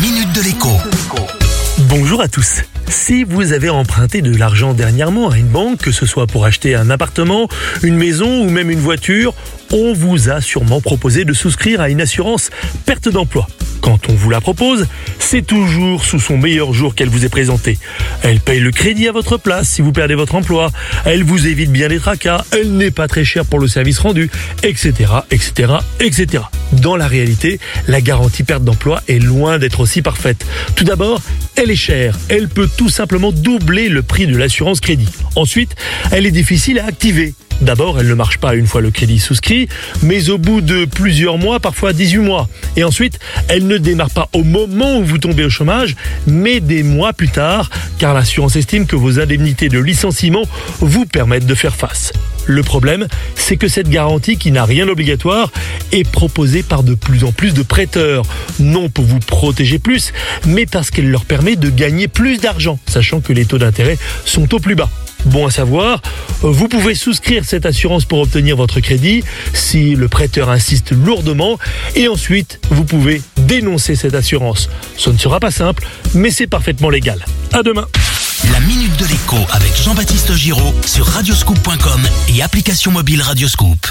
minute de l'écho. Bonjour à tous. Si vous avez emprunté de l'argent dernièrement à une banque, que ce soit pour acheter un appartement, une maison ou même une voiture, on vous a sûrement proposé de souscrire à une assurance perte d'emploi. Quand on vous la propose, c'est toujours sous son meilleur jour qu'elle vous est présentée. Elle paye le crédit à votre place si vous perdez votre emploi, elle vous évite bien les tracas, elle n'est pas très chère pour le service rendu, etc., etc., etc. Dans la réalité, la garantie perte d'emploi est loin d'être aussi parfaite. Tout d'abord, elle est chère, elle peut tout simplement doubler le prix de l'assurance crédit. Ensuite, elle est difficile à activer. D'abord, elle ne marche pas une fois le crédit souscrit, mais au bout de plusieurs mois, parfois 18 mois. Et ensuite, elle ne démarre pas au moment où vous tombez au chômage, mais des mois plus tard, car l'assurance estime que vos indemnités de licenciement vous permettent de faire face. Le problème, c'est que cette garantie qui n'a rien d'obligatoire est proposée par de plus en plus de prêteurs, non pour vous protéger plus, mais parce qu'elle leur permet de gagner plus d'argent, sachant que les taux d'intérêt sont au plus bas. Bon à savoir, vous pouvez souscrire cette assurance pour obtenir votre crédit si le prêteur insiste lourdement et ensuite vous pouvez dénoncer cette assurance. Ce ne sera pas simple, mais c'est parfaitement légal. À demain. La minute de l'écho avec Jean-Baptiste Giraud sur radioscoop.com et application mobile Radioscoop.